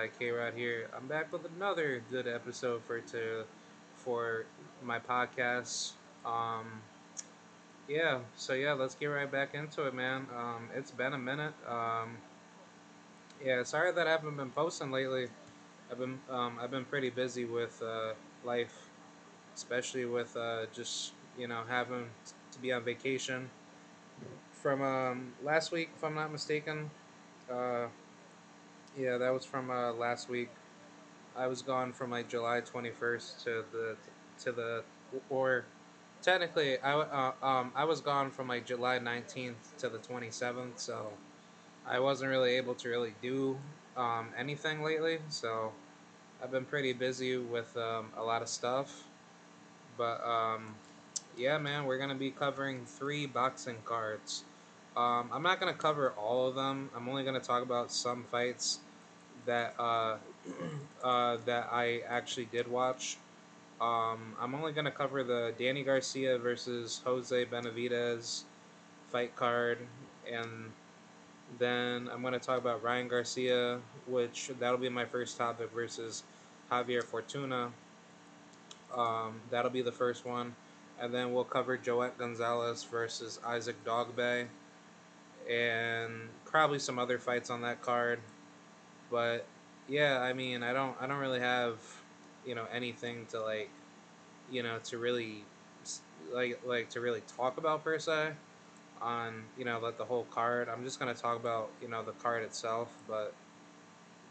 Is I, K-Rod here. I'm back with another good episode for to for my podcast. Um, yeah, so yeah, let's get right back into it, man. Um, it's been a minute. Um, yeah, sorry that I haven't been posting lately. I've been um, I've been pretty busy with uh, life, especially with uh, just you know having to be on vacation. From um, last week, if I'm not mistaken, uh, yeah, that was from uh, last week. I was gone from like July 21st to the to the or technically I uh, um I was gone from like July 19th to the 27th, so I wasn't really able to really do um, anything lately. So I've been pretty busy with um, a lot of stuff, but um, yeah, man, we're gonna be covering three boxing cards. Um, I'm not gonna cover all of them. I'm only gonna talk about some fights that uh, uh, that I actually did watch. Um, I'm only gonna cover the Danny Garcia versus Jose Benavidez fight card, and then I'm gonna talk about Ryan Garcia, which that'll be my first topic versus Javier Fortuna. Um, that'll be the first one and then we'll cover Joet Gonzalez versus Isaac Dogboe, and probably some other fights on that card. But yeah, I mean, I don't, I don't really have, you know, anything to like, you know, to really, like, like to really talk about per se, on you know, like the whole card. I'm just gonna talk about you know the card itself, but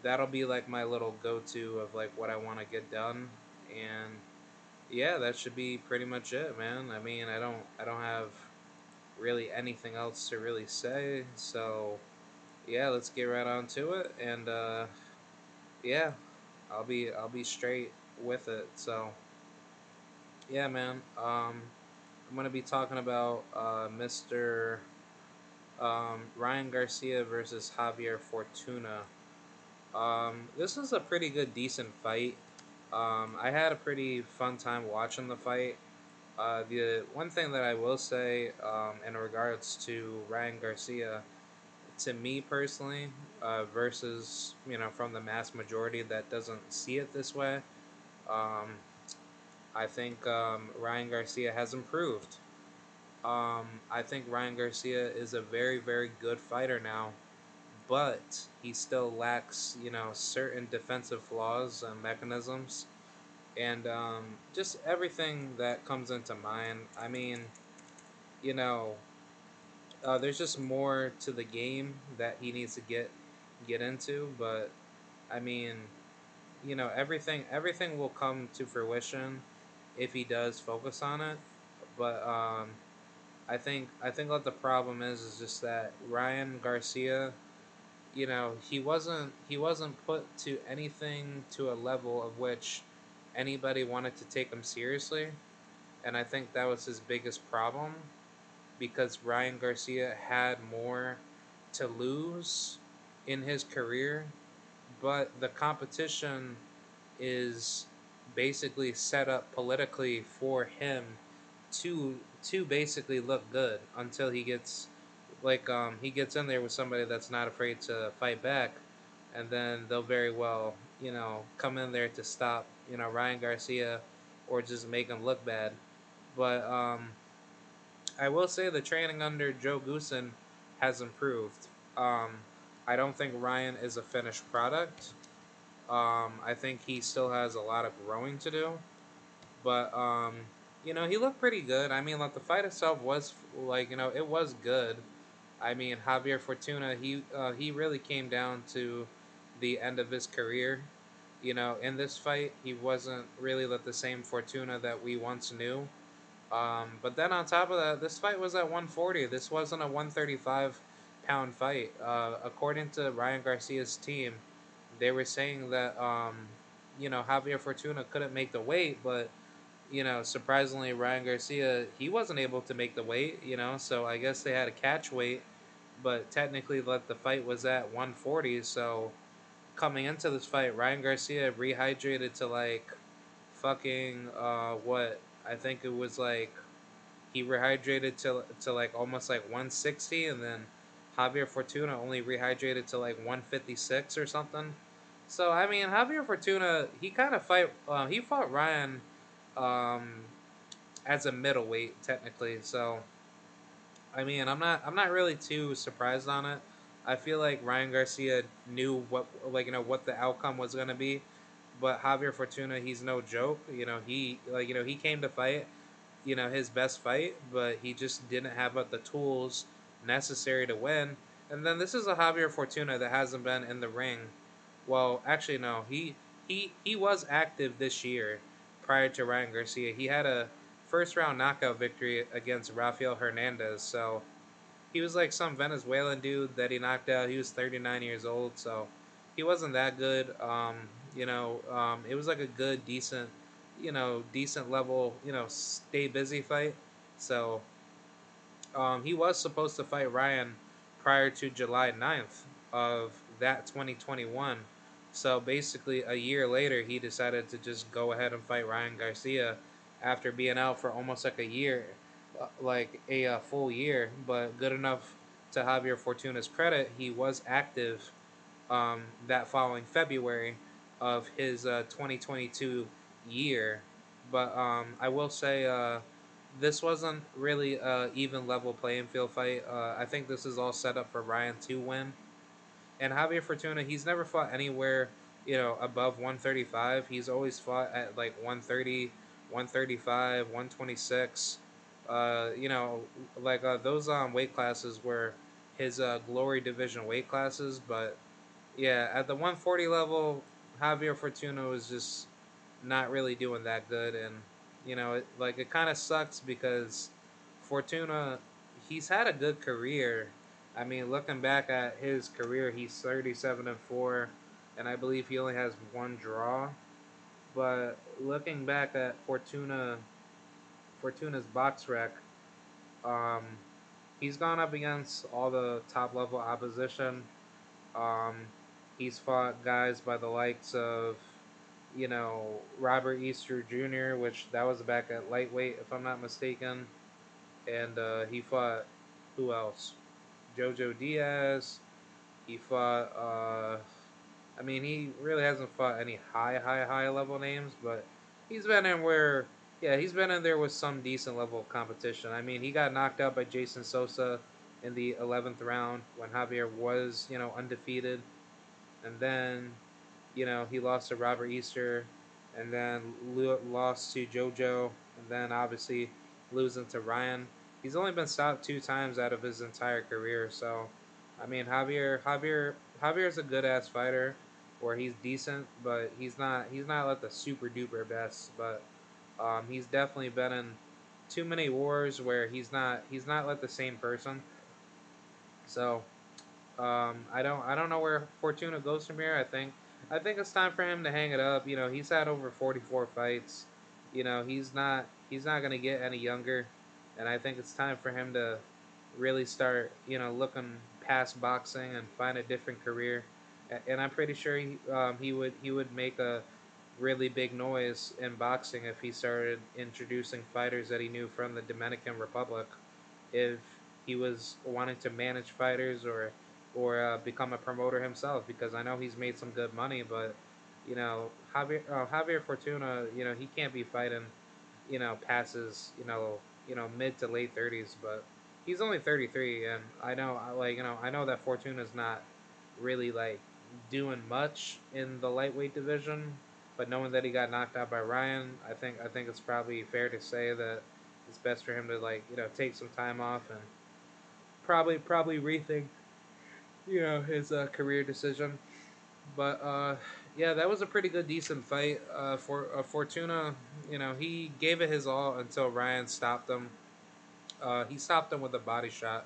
that'll be like my little go-to of like what I want to get done and yeah, that should be pretty much it, man. I mean, I don't I don't have really anything else to really say, so yeah, let's get right on to it and uh yeah, I'll be I'll be straight with it. So yeah, man. Um I'm to be talking about uh Mr. Um, Ryan Garcia versus Javier Fortuna. Um, this is a pretty good, decent fight. Um, I had a pretty fun time watching the fight. Uh, the one thing that I will say um, in regards to Ryan Garcia, to me personally, uh, versus you know from the mass majority that doesn't see it this way, um, I think um, Ryan Garcia has improved. Um, I think Ryan Garcia is a very very good fighter now but he still lacks, you know, certain defensive flaws and mechanisms, and um, just everything that comes into mind. I mean, you know, uh, there's just more to the game that he needs to get get into, but I mean, you know, everything everything will come to fruition if he does focus on it, but. Um, I think I think what the problem is is just that Ryan Garcia you know he wasn't he wasn't put to anything to a level of which anybody wanted to take him seriously and i think that was his biggest problem because ryan garcia had more to lose in his career but the competition is basically set up politically for him to to basically look good until he gets like um, he gets in there with somebody that's not afraid to fight back, and then they'll very well, you know, come in there to stop, you know, Ryan Garcia, or just make him look bad. But um, I will say the training under Joe Goossen has improved. Um, I don't think Ryan is a finished product. Um, I think he still has a lot of growing to do, but um, you know he looked pretty good. I mean, like the fight itself was like you know it was good. I mean, Javier Fortuna, he uh, he really came down to the end of his career. You know, in this fight, he wasn't really the same Fortuna that we once knew. Um, but then on top of that, this fight was at 140. This wasn't a 135 pound fight. Uh, according to Ryan Garcia's team, they were saying that um, you know Javier Fortuna couldn't make the weight, but you know, surprisingly, Ryan Garcia he wasn't able to make the weight. You know, so I guess they had a catch weight, but technically, like the fight was at 140. So coming into this fight, Ryan Garcia rehydrated to like fucking uh what I think it was like he rehydrated to to like almost like 160, and then Javier Fortuna only rehydrated to like 156 or something. So I mean, Javier Fortuna, he kind of fight. Uh, he fought Ryan um, as a middleweight technically. So I mean, I'm not I'm not really too surprised on it. I feel like Ryan Garcia knew what like you know what the outcome was gonna be, but Javier Fortuna, he's no joke. You know, he like you know he came to fight, you know his best fight, but he just didn't have the tools necessary to win. And then this is a Javier Fortuna that hasn't been in the ring. Well, actually no, he he he was active this year prior to Ryan Garcia. He had a first round knockout victory against Rafael Hernandez. So he was like some Venezuelan dude that he knocked out. He was 39 years old, so he wasn't that good. Um, you know, um, it was like a good, decent, you know, decent level, you know, stay busy fight. So um, he was supposed to fight Ryan prior to July 9th of that 2021. So basically, a year later, he decided to just go ahead and fight Ryan Garcia after being out for almost like a year, like a uh, full year. But good enough to Javier Fortuna's credit, he was active um, that following February of his uh, 2022 year. But um, I will say uh, this wasn't really a even level playing field fight. Uh, I think this is all set up for Ryan to win. And Javier Fortuna, he's never fought anywhere, you know, above 135. He's always fought at like 130, 135, 126. Uh, you know, like uh, those um, weight classes were his uh, glory division weight classes. But yeah, at the 140 level, Javier Fortuna was just not really doing that good. And, you know, it, like it kind of sucks because Fortuna, he's had a good career. I mean, looking back at his career, he's 37 and 4, and I believe he only has one draw. But looking back at Fortuna, Fortuna's BoxRec, um, he's gone up against all the top level opposition. Um, he's fought guys by the likes of, you know, Robert Easter Jr., which that was back at lightweight, if I'm not mistaken. And uh, he fought who else? Jojo Diaz. He fought. Uh, I mean, he really hasn't fought any high, high, high level names, but he's been in where, yeah, he's been in there with some decent level of competition. I mean, he got knocked out by Jason Sosa in the 11th round when Javier was, you know, undefeated. And then, you know, he lost to Robert Easter, and then lost to JoJo, and then obviously losing to Ryan. He's only been stopped two times out of his entire career, so I mean, Javier, Javier, Javier is a good ass fighter or he's decent, but he's not he's not like the super duper best. But um, he's definitely been in too many wars where he's not he's not like the same person. So um, I don't I don't know where Fortuna goes from here. I think I think it's time for him to hang it up. You know, he's had over 44 fights. You know, he's not he's not gonna get any younger, and I think it's time for him to really start you know looking past boxing and find a different career and I'm pretty sure he, um, he would he would make a really big noise in boxing if he started introducing fighters that he knew from the Dominican Republic. If he was wanting to manage fighters or or uh, become a promoter himself, because I know he's made some good money, but you know Javier uh, Javier Fortuna, you know he can't be fighting, you know passes you know you know mid to late thirties, but he's only thirty three, and I know like you know I know that Fortuna's not really like doing much in the lightweight division, but knowing that he got knocked out by Ryan, I think I think it's probably fair to say that it's best for him to like you know take some time off and probably probably rethink you know his uh, career decision. But uh, yeah, that was a pretty good, decent fight. Uh, for uh, Fortuna, you know, he gave it his all until Ryan stopped him. Uh, he stopped him with a body shot.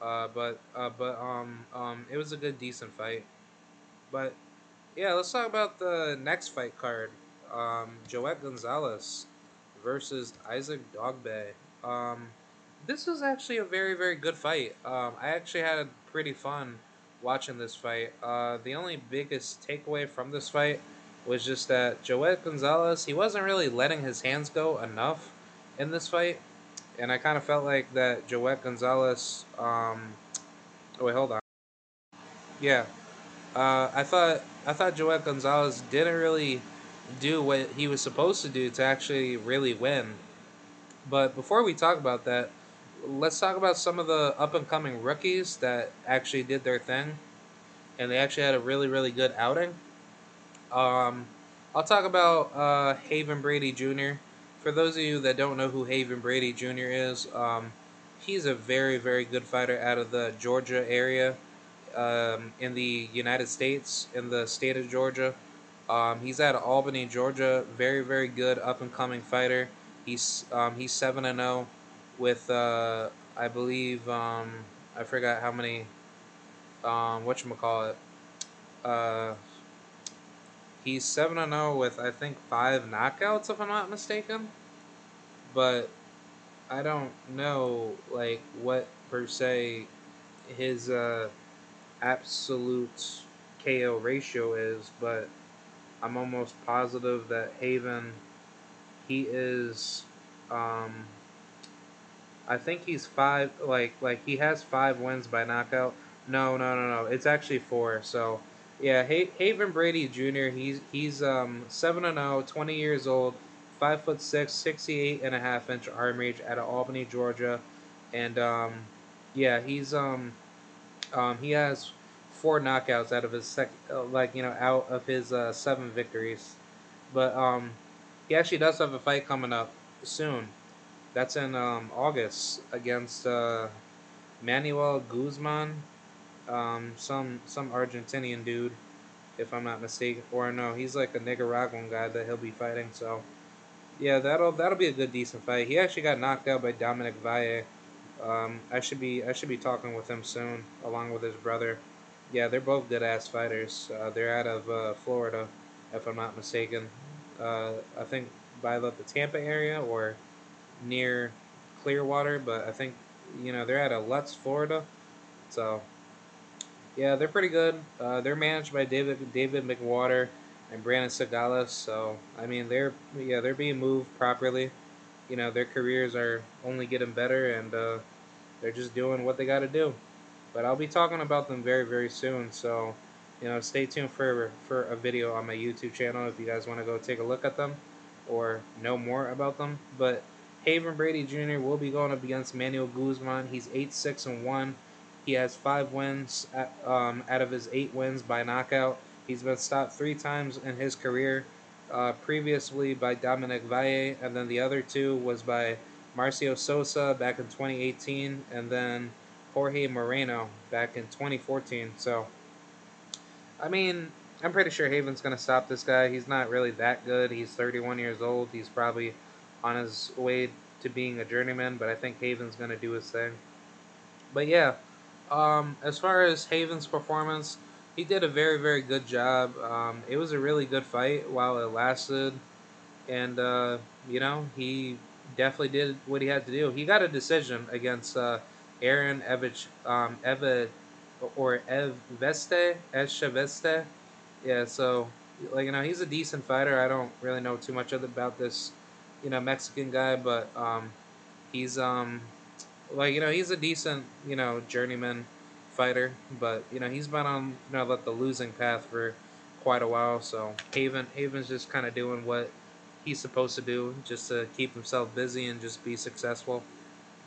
Uh, but uh, but um, um, it was a good, decent fight. But yeah, let's talk about the next fight card. Um, Joet Gonzalez versus Isaac Dogboe. Um, this was actually a very, very good fight. Um, I actually had pretty fun watching this fight. Uh, the only biggest takeaway from this fight was just that Joet Gonzalez, he wasn't really letting his hands go enough in this fight. and I kind of felt like that Joet Gonzalez. Um, oh wait, hold on. Yeah, uh, I thought I thought Joet Gonzalez didn't really do what he was supposed to do to actually really win. But before we talk about that, let's talk about some of the up and coming rookies that actually did their thing, and they actually had a really really good outing. Um, I'll talk about uh, Haven Brady Jr. For those of you that don't know who Haven Brady Jr. is, um, he's a very very good fighter out of the Georgia area, um, in the United States, in the state of Georgia. Um, he's at Albany, Georgia. Very very good up and coming fighter. He's um, he's seven and zero with uh, I believe um, I forgot how many um, what you call it. Uh, he's seven and zero with I think five knockouts if I'm not mistaken, but I don't know like what per se his uh, absolute KO ratio is, but I'm almost positive that Haven he is um, I think he's five. Like like he has five wins by knockout. No, no, no, no. It's actually four. So yeah, Haven Brady Jr. He's he's um seven and 0, 20 years old, five foot six, 68 and a half inch arm reach out of Albany, Georgia, and um yeah he's um um he has four knockouts out of his sec uh, like you know out of his uh, seven victories, but um he actually does have a fight coming up soon. That's in um, August against uh, Manuel Guzman, um, some some Argentinian dude, if I'm not mistaken. Or no, he's like a Nicaraguan guy that he'll be fighting. So yeah, that'll that'll be a good decent fight. He actually got knocked out by Dominic Valle. Um, I should be I should be talking with him soon, along with his brother. Yeah, they're both good ass fighters. Uh, they're out of uh, Florida, if I'm not mistaken. Uh, I think by the, Tampa area or near Clearwater, but I think you know they're at a Lutz, Florida. So yeah, they're pretty good. Uh, they're managed by David David McWater and Brandon Sagales. So I mean they're yeah they're being moved properly. You know their careers are only getting better and uh, they're just doing what they got to do. But I'll be talking about them very very soon. So you know stay tuned for for a video on my YouTube channel if you guys want to go take a look at them or know more about them. But Haven Brady Jr. will be going up against Manuel Guzman. He's 8 6 and 1. He has five wins at, um, out of his eight wins by knockout. He's been stopped three times in his career, uh, previously by Dominic Valle, and then the other two was by Marcio Sosa back in 2018, and then Jorge Moreno back in 2014. So, I mean, I'm pretty sure Haven's going to stop this guy. He's not really that good. He's 31 years old. He's probably on his way to being a journeyman, but I think Haven's going to do his thing. But yeah, um, as far as Haven's performance, he did a very, very good job. Um, it was a really good fight while it lasted. And, uh, you know, he definitely did what he had to do. He got a decision against uh, Aaron Evich, um, Eva, or Eveste, Veste, Veste. Yeah, so, like, you know, he's a decent fighter. I don't really know too much about this you know Mexican guy, but um, he's um, like you know he's a decent you know journeyman fighter, but you know he's been on you know like the losing path for quite a while. So Haven Haven's just kind of doing what he's supposed to do just to keep himself busy and just be successful.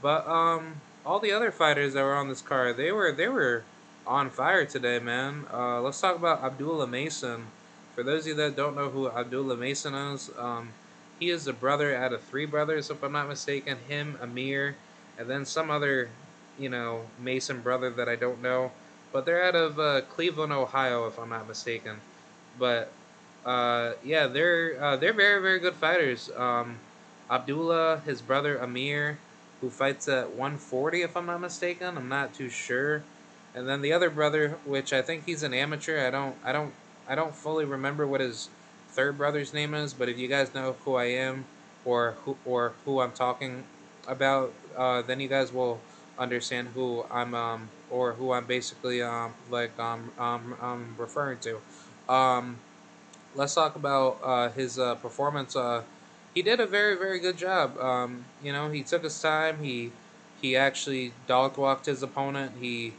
But um, all the other fighters that were on this card, they were they were on fire today, man. Uh, let's talk about Abdullah Mason. For those of you that don't know who Abdullah Mason is, um, he is the brother out of three brothers, if I'm not mistaken. Him, Amir, and then some other, you know, Mason brother that I don't know. But they're out of uh, Cleveland, Ohio, if I'm not mistaken. But uh, yeah, they're uh, they're very very good fighters. Um, Abdullah, his brother Amir, who fights at 140, if I'm not mistaken. I'm not too sure. And then the other brother, which I think he's an amateur. I don't I don't I don't fully remember what his third brother's name is, but if you guys know who I am or who or who I'm talking about, uh, then you guys will understand who I'm um or who I'm basically um like um um, um referring to. Um, let's talk about uh, his uh, performance uh, he did a very very good job. Um, you know, he took his time. He he actually dog walked his opponent. He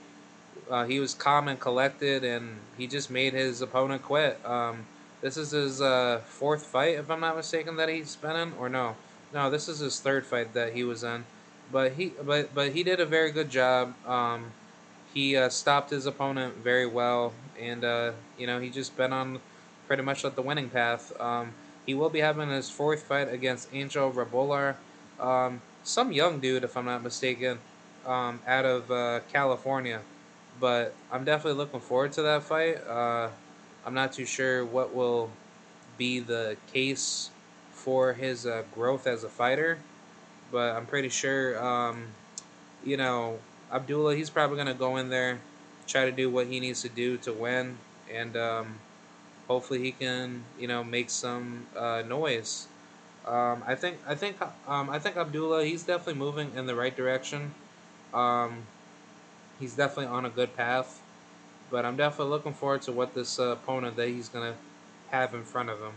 uh, he was calm and collected, and he just made his opponent quit. Um, this is his uh, fourth fight, if I'm not mistaken, that he's been in, or no, no, this is his third fight that he was in. But he, but but he did a very good job. Um, he uh, stopped his opponent very well, and uh, you know he just been on pretty much at the winning path. Um, he will be having his fourth fight against Angel Rebollar, um, some young dude, if I'm not mistaken, um, out of uh, California. But I'm definitely looking forward to that fight. Uh, I'm not too sure what will be the case for his uh, growth as a fighter, but I'm pretty sure, um, you know, Abdullah, he's probably going to go in there, try to do what he needs to do to win, and um, hopefully he can, you know, make some uh, noise. Um, I think I think um, I think Abdullah he's definitely moving in the right direction. Um, he's definitely on a good path, but I'm definitely looking forward to what this uh, opponent that he's gonna have in front of him.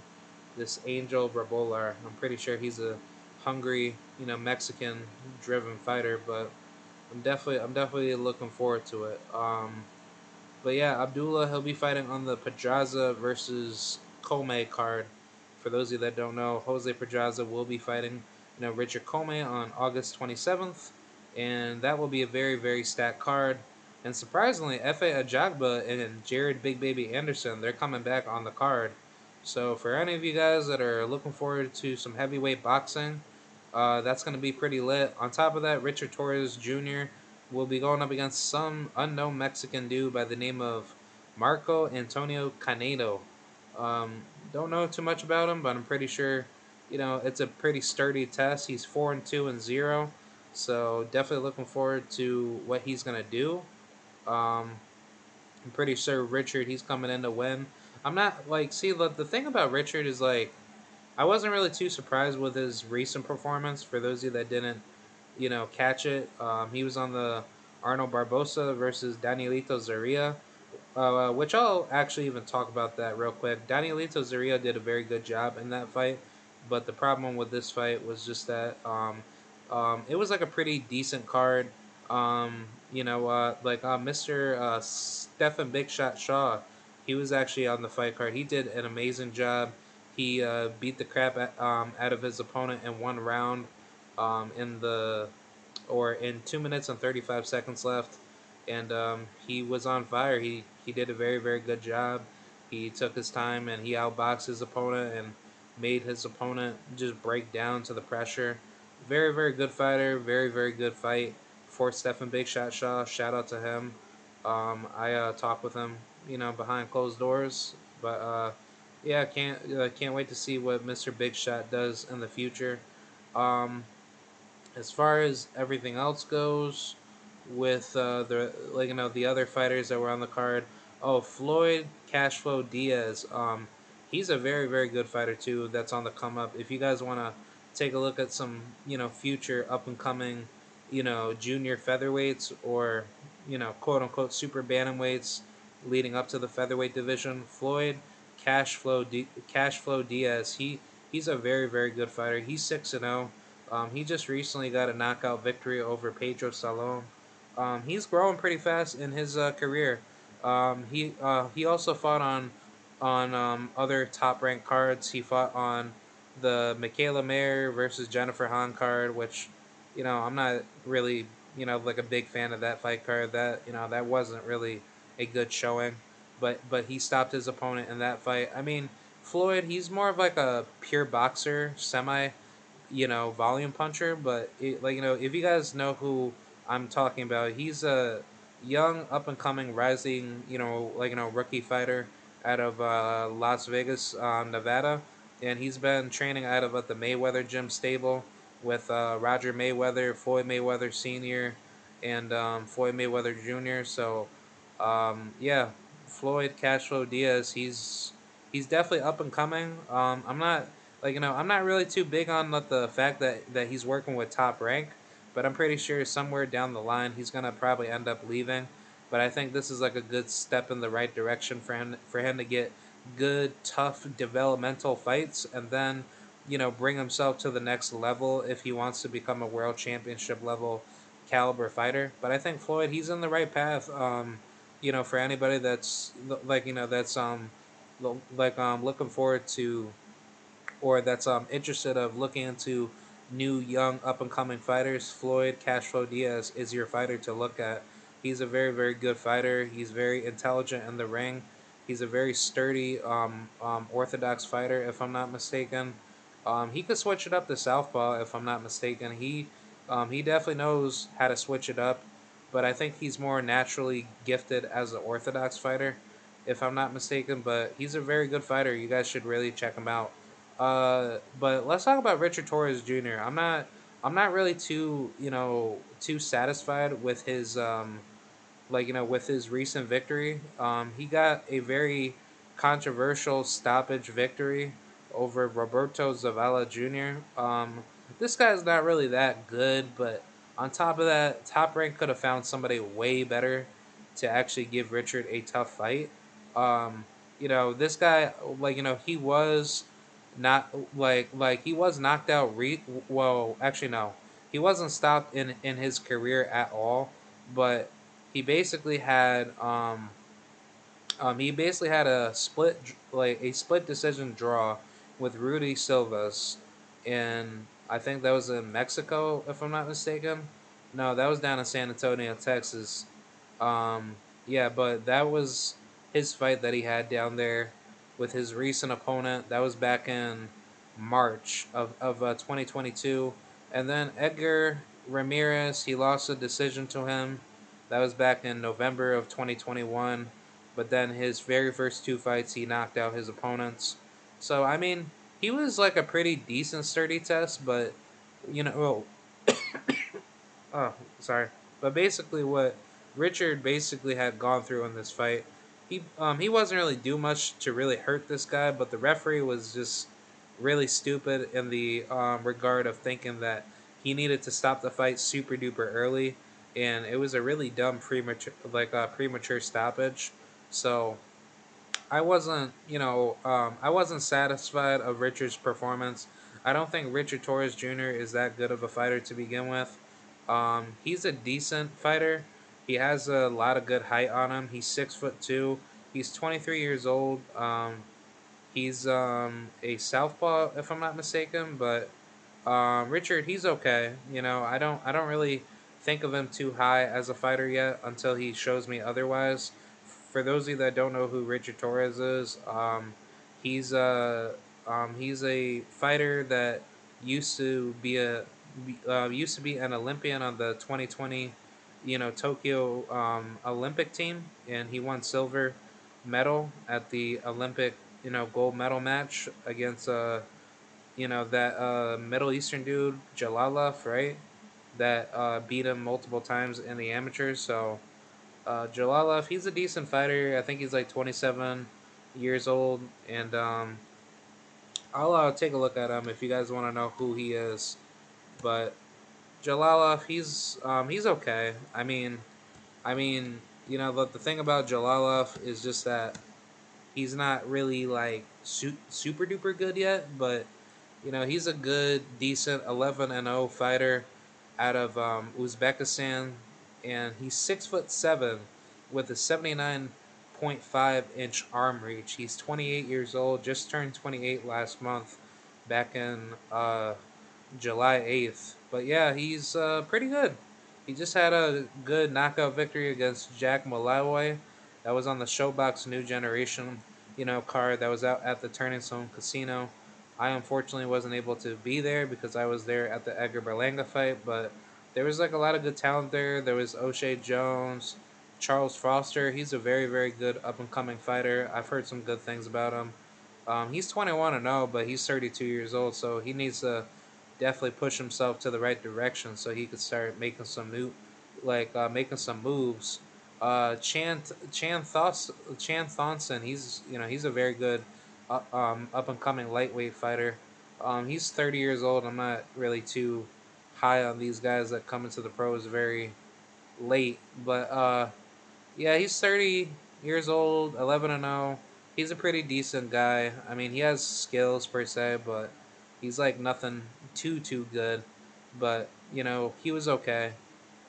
This Angel Rebollar. I'm pretty sure he's a hungry, you know, Mexican-driven fighter, but I'm definitely I'm definitely looking forward to it. Um, but yeah, Abdullah he'll be fighting on the Pedraza versus Commey card for those of you that don't know, Jose Pedraza will be fighting, you know, Richard Commey on August 27th, and that will be a very, very stacked card. And surprisingly, Efe Ajagba and Jared Big Baby Anderson, they're coming back on the card. So for any of you guys that are looking forward to some heavyweight boxing, uh, that's going to be pretty lit. On top of that, Richard Torres Jr. will be going up against some unknown Mexican dude by the name of Marco Antonio Canedo. Um, don't know too much about him, but I'm pretty sure, you know, it's a pretty sturdy test. He's four and two and zero, so definitely looking forward to what he's gonna do. Um, I'm pretty sure Richard, he's coming in to win. I'm not like see the the thing about Richard is like, I wasn't really too surprised with his recent performance. For those of you that didn't, you know, catch it, um, he was on the Arnold Barboza versus Danielito Zorrilla uh, which I'll actually even talk about that real quick. Danielito Zorrilla did a very good job in that fight, but the problem with this fight was just that um, um, it was like a pretty decent card. Um, you know, uh, like uh, Mr. Uh, Stephan Big Shot Shaw, he was actually on the fight card. He did an amazing job. He uh, beat the crap at, um, out of his opponent in one round um, in the or in two minutes and 35 seconds left and um, he was on fire. He he did a very very good job. He took his time and he outboxed his opponent and made his opponent just break down to the pressure. Very very good fighter. Very very good fight for Stephan Big Shot Shaw. Shout out to him. Um, I uh, talked with him, you know, behind closed doors, but uh, yeah, can't uh, can't wait to see what Mr. Big Shot does in the future. Um, as far as everything else goes, with uh, the like you know the other fighters that were on the card. Oh, Floyd Cashflow Diaz. Um, he's a very very good fighter too. That's on the come up. If you guys want to take a look at some you know future up and coming, you know junior featherweights or you know quote unquote super bantamweights leading up to the featherweight division, Floyd Cashflow D- Cashflow Diaz. He he's a very very good fighter. He's six and zero. Oh. Um, he just recently got a knockout victory over Pedro Salom. Um, he's growing pretty fast in his uh, career. Um, he uh, he also fought on on um, other top ranked cards. He fought on the Mikaela Mayer versus Jennifer Han card, which you know I'm not really you know like a big fan of that fight card. That you know that wasn't really a good showing, but but he stopped his opponent in that fight. I mean Floyd, he's more of like a pure boxer, semi, you know, volume puncher. But it, like you know, if you guys know who I'm talking about. He's a young, up and coming, rising, you know, like you know, rookie fighter out of uh, Las Vegas, uh, Nevada, and he's been training out of at the Mayweather Gym stable with uh, Roger Mayweather, Floyd Mayweather Senior, and um, Floyd Mayweather Jr. So, um, yeah, Floyd Cashflow Diaz, he's he's definitely up and coming. Um, I'm not like you know I'm not really too big on the fact that that he's working with top rank but I'm pretty sure somewhere down the line he's gonna probably end up leaving. But I think this is like a good step in the right direction for him for him to get good, tough developmental fights, and then you know, bring himself to the next level if he wants to become a world championship level caliber fighter. But I think Floyd, he's in the right path. Um, you know, for anybody that's like, you know, that's um, like um, looking forward to, or that's um interested of looking into new young up and coming fighters. Floyd Cashflow Diaz is your fighter to look at. He's a very very good fighter. He's very intelligent in the ring. He's a very sturdy um, um, orthodox fighter, if I'm not mistaken. Um, he could switch it up to southpaw, if I'm not mistaken. He um, he definitely knows how to switch it up, but I think he's more naturally gifted as an orthodox fighter, if I'm not mistaken. But he's a very good fighter. You guys should really check him out. Uh, but let's talk about Richard Torres Jr. I'm not I'm not really too you know too satisfied with his um, like you know with his recent victory. Um, he got a very controversial stoppage victory over Roberto Zavala Jr. Um, this guy's not really that good, but on top of that, Top Rank could have found somebody way better to actually give Richard a tough fight. Um, you know, this guy, like you know, he was not like like he was knocked out. Re well, actually no, he wasn't stopped in in his career at all. But he basically had um, um he basically had a split like a split decision draw with Rudy Silvas, and I think that was in Mexico, if I'm not mistaken. No, that was down in San Antonio, Texas. Um, yeah, but that was his fight that he had down there with his recent opponent. That was back in March of, of uh, 2022. And then Edgar Ramirez, he lost a decision to him. That was back in November of 2021. But then his very first two fights, he knocked out his opponents. So, I mean, he was like a pretty decent sturdy test, but, you know, well, oh, sorry. But basically, what Richard basically had gone through in this fight he um he wasn't really do much to really hurt this guy, but the referee was just really stupid in the um, regard of thinking that he needed to stop the fight super duper early, and it was a really dumb premature like a premature stoppage. So I wasn't you know um, I wasn't satisfied of Richard's performance. I don't think Richard Torres Jr. is that good of a fighter to begin with. Um, he's a decent fighter he has a lot of good height on him. He's six foot two. He's 23 years old. Um, he's um, a southpaw, if I'm not mistaken. But um, Richard, he's okay. You know, I don't I don't really think of him too high as a fighter yet until he shows me otherwise. For those of you that don't know who Richard Torres is, um, he's a um, he's a fighter that used to be a uh, used to be an Olympian on the 2020 you know Tokyo um, Olympic team, and he won silver medal at the Olympic you know gold medal match against uh you know that uh Middle Eastern dude Jalolov, right? That uh, beat him multiple times in the amateurs. So uh, Jalolov, he's a decent fighter. I think he's like twenty seven years old, and um, I'll uh, take a look at him if you guys want to know who he is. But Jalolov, he's um, he's okay. I mean, I mean, you know, but the thing about Jalolov is just that he's not really like su- super duper good yet, but you know, he's a good, decent 11 and 0 fighter out of um, Uzbekistan, and he's six foot seven with a 79.5 inch arm reach. He's 28 years old, just turned 28 last month, back in uh, July 8th. But yeah, he's uh, pretty good. He just had a good knockout victory against Jack Mulowayi. That was on the ShoBox New Generation, you know, card that was out at the Turning Stone Casino. I unfortunately wasn't able to be there because I was there at the Edgar Berlanga fight, but there was like a lot of good talent there. There was O'Shea Jones, Charles Foster. He's a very, very good up and coming fighter. I've heard some good things about him. Um, he's 21 and 0, but he's 32 years old, so he needs to definitely push himself to the right direction so he could start making some new, like uh, making some moves. Uh, Chan Chan Thos Chan Thonson, he's you know he's a very good, uh, um, up and coming lightweight fighter. Um, he's thirty years old. I'm not really too high on these guys that come into the pros very late, but uh, yeah, he's thirty years old, eleven and zero. Oh. He's a pretty decent guy. I mean, he has skills per se, but He's like nothing too too good, but you know he was okay.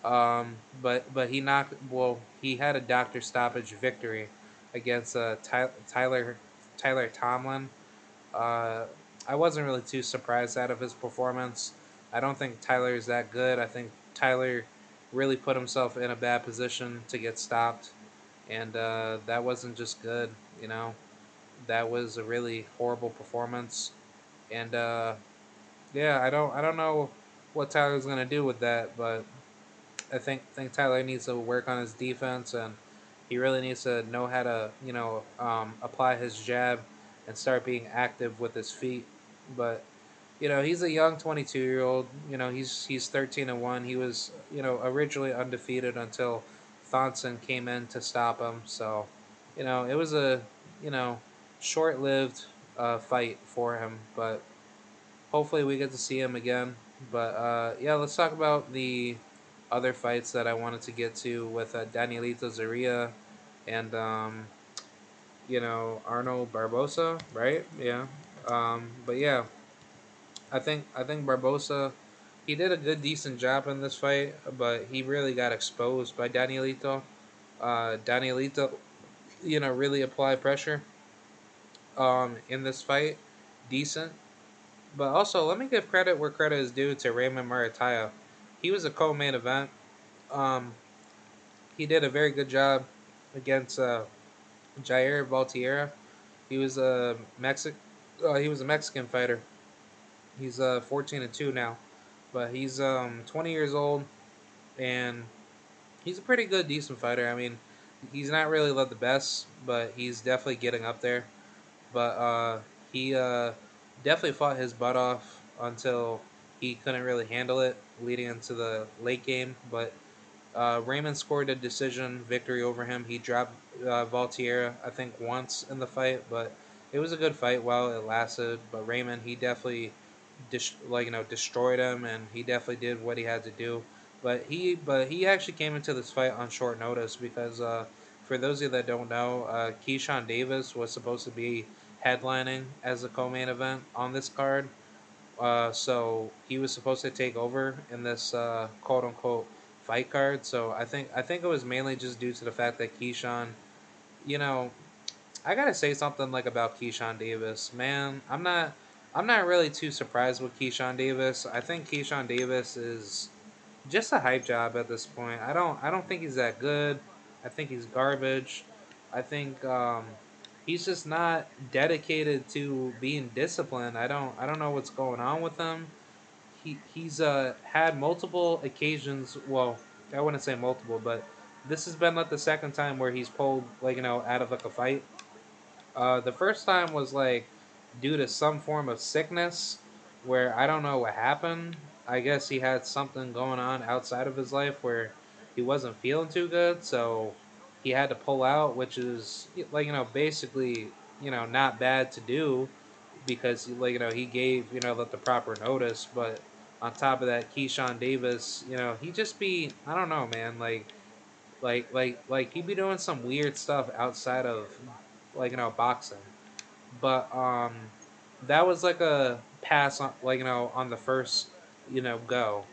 Um, but but he knocked. Well, he had a doctor stoppage victory against uh, Ty- Tyler Tyler Tomlin. Uh, I wasn't really too surprised out of his performance. I don't think Tyler is that good. I think Tyler really put himself in a bad position to get stopped, and uh, that wasn't just good. You know, that was a really horrible performance, and uh, yeah, I don't I don't know what Tyler's gonna do with that, but I think think Tyler needs to work on his defense and he really needs to know how to you know um, apply his jab and start being active with his feet. But you know he's a young 22 year old. You know he's he's 13 and one. He was you know originally undefeated until Thomson came in to stop him. So you know it was a you know short lived uh, fight for him, but hopefully we get to see him again. But uh, yeah, let's talk about the other fights that I wanted to get to with uh, Danielito Zorrilla and um, you know Arnold Barboza, right? Yeah. Um, but yeah, I think I think Barboza he did a good decent job in this fight, but he really got exposed by Danielito. Uh, Danielito, you know, really applied pressure um, in this fight, decent. But also, let me give credit where credit is due to Raymond Muratalla he was a co-main event. Um, he did a very good job against uh, Jair Valtierra. He was a Mexic. Uh, he was a Mexican fighter. He's uh 14 and two now, but he's um 20 years old, and he's a pretty good, decent fighter. I mean, he's not really led the best, but he's definitely getting up there. But uh, he uh, definitely fought his butt off until he couldn't really handle it leading into the late game. But uh, Raymond scored a decision victory over him. He dropped uh, Valtierra, I think, once in the fight, but it was a good fight while it lasted. But Raymond, he definitely, like you know, destroyed him, and he definitely did what he had to do. But he, but he actually came into this fight on short notice because, uh, for those of you that don't know, uh, Keyshawn Davis was supposed to be headlining as a co-main event on this card uh, so he was supposed to take over in this uh, quote unquote fight card. So I think I think it was mainly just due to the fact that Keyshawn, you know, I gotta say something like about Keyshawn Davis. Man, I'm not I'm not really too surprised with Keyshawn Davis. I think Keyshawn Davis is just a hype job at this point. I don't I don't think he's that good. I think he's garbage. I think um, he's just not dedicated to being disciplined. I don't I don't know what's going on with him. He he's uh had multiple occasions. Well, I wouldn't say multiple, but this has been like the second time where he's pulled like you know out of like a fight. Uh, the first time was like due to some form of sickness, where I don't know what happened. I guess he had something going on outside of his life where he wasn't feeling too good, so he had to pull out, which is like you know basically you know not bad to do because like you know he gave you know the, the proper notice, but on top of that, Keyshawn Davis, you know he just be I don't know man like like like like he'd be doing some weird stuff outside of like you know boxing, but um that was like a pass on like you know on the first you know go.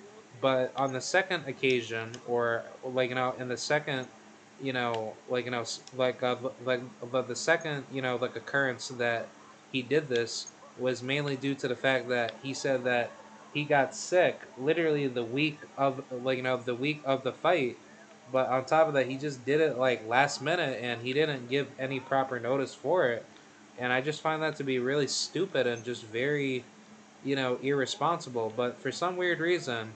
But on the second occasion or like you know in the second you know, like you know, like uh, like the second you know like occurrence that he did this was mainly due to the fact that he said that he got sick literally the week of like you know the week of the fight, but on top of that he just did it like last minute and he didn't give any proper notice for it, and I just find that to be really stupid and just very, you know, irresponsible. But for some weird reason,